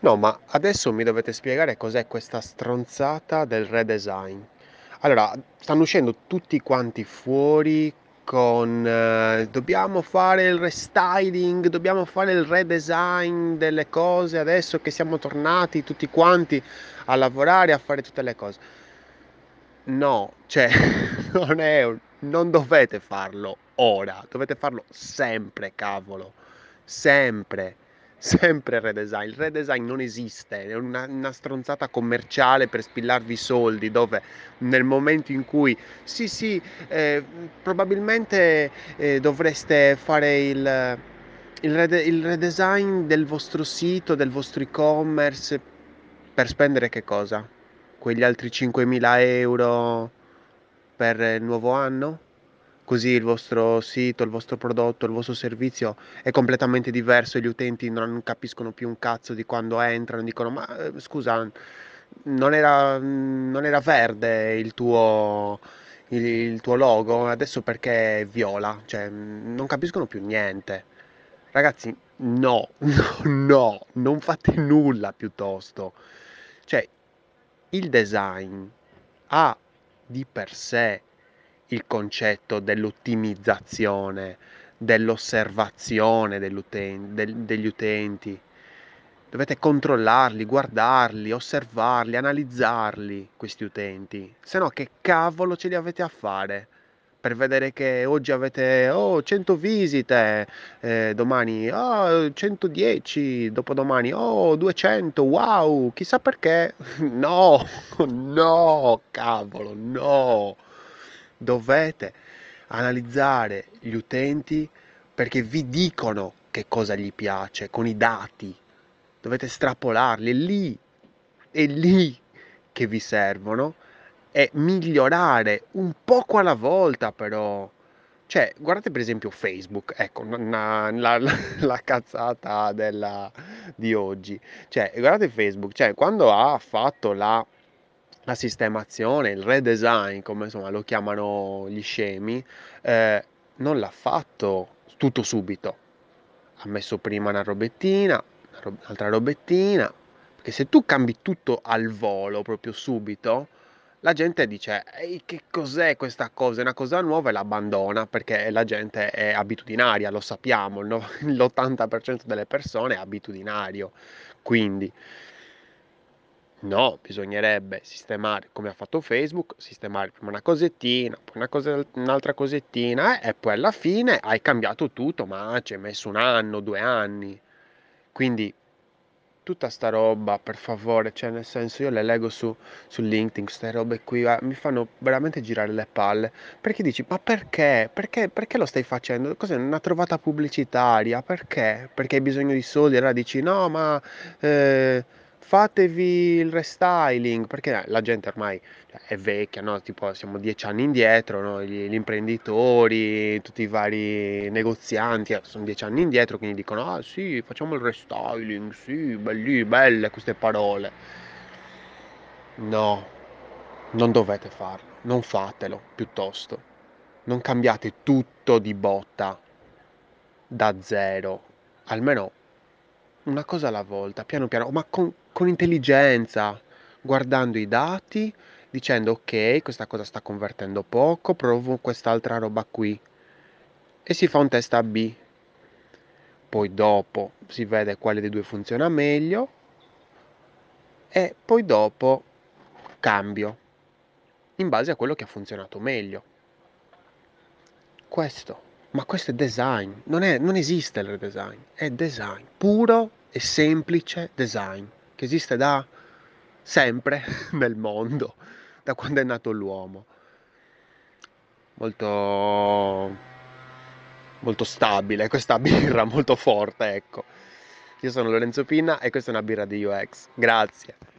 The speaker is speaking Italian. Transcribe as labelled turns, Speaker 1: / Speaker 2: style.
Speaker 1: No, ma adesso mi dovete spiegare cos'è questa stronzata del redesign. Allora, stanno uscendo tutti quanti fuori con eh, dobbiamo fare il restyling, dobbiamo fare il redesign delle cose adesso che siamo tornati tutti quanti a lavorare, a fare tutte le cose. No, cioè, non è, non dovete farlo ora, dovete farlo sempre, cavolo, sempre, sempre il redesign. Il redesign non esiste, è una, una stronzata commerciale per spillarvi soldi, dove nel momento in cui, sì, sì, eh, probabilmente eh, dovreste fare il, il, rede- il redesign del vostro sito, del vostro e-commerce, per spendere che cosa? Quegli altri 5.000 euro per il nuovo anno? Così il vostro sito, il vostro prodotto, il vostro servizio è completamente diverso e gli utenti non capiscono più un cazzo di quando entrano, dicono ma eh, scusa, non era, non era verde il tuo, il, il tuo logo, adesso perché è viola? Cioè, non capiscono più niente. Ragazzi, no, no, no, non fate nulla piuttosto. Cioè, il design ha di per sé il concetto dell'ottimizzazione, dell'osservazione dell'uten- del- degli utenti. Dovete controllarli, guardarli, osservarli, analizzarli, questi utenti. Se no, che cavolo ce li avete a fare? Per vedere che oggi avete oh, 100 visite, eh, domani oh, 110, dopodomani oh, 200, wow, chissà perché. No, no, cavolo, no. Dovete analizzare gli utenti perché vi dicono che cosa gli piace con i dati. Dovete estrapolarli, è lì, è lì che vi servono e migliorare un poco alla volta però. Cioè, guardate per esempio Facebook, ecco, na- la, la- la cazzata della- di oggi. Cioè, guardate Facebook, cioè, quando ha fatto la, la sistemazione, il redesign, come insomma lo chiamano gli scemi, eh, non l'ha fatto tutto subito. Ha messo prima una robettina, una ro- un'altra robettina, perché se tu cambi tutto al volo, proprio subito, la gente dice, Ehi, che cos'è questa cosa? È una cosa nuova e l'abbandona perché la gente è abitudinaria, lo sappiamo, il no- l'80% delle persone è abitudinario. Quindi, no, bisognerebbe sistemare come ha fatto Facebook, sistemare prima una cosettina, poi una cosa- un'altra cosettina e poi alla fine hai cambiato tutto, ma ci hai messo un anno, due anni. Quindi tutta sta roba, per favore, cioè nel senso io le leggo su, su LinkedIn, queste robe qui, eh, mi fanno veramente girare le palle. Perché dici, ma perché? Perché, perché lo stai facendo? Cos'è una trovata pubblicitaria? Perché? Perché hai bisogno di soldi? Allora dici, no, ma eh, fatevi il restyling, perché la gente ormai cioè, è vecchia, no? Tipo siamo dieci anni indietro, no? Gli, gli imprenditori, tutti i vari negozianti eh, sono dieci anni indietro, quindi dicono, ah sì, facciamo il restyling, sì, belli, belle queste parole. No, non dovete farlo, non fatelo piuttosto. Non cambiate tutto di botta da zero, almeno una cosa alla volta, piano piano, ma con, con intelligenza, guardando i dati, dicendo ok, questa cosa sta convertendo poco, provo quest'altra roba qui e si fa un test A-B. Poi dopo si vede quale dei due funziona meglio e poi dopo cambio in base a quello che ha funzionato meglio. Questo, ma questo è design, non, è, non esiste il redesign, è design, puro e semplice design, che esiste da sempre nel mondo, da quando è nato l'uomo. Molto, molto stabile questa birra, molto forte, ecco. Io sono Lorenzo Pinna e questa è una birra di UX. Grazie.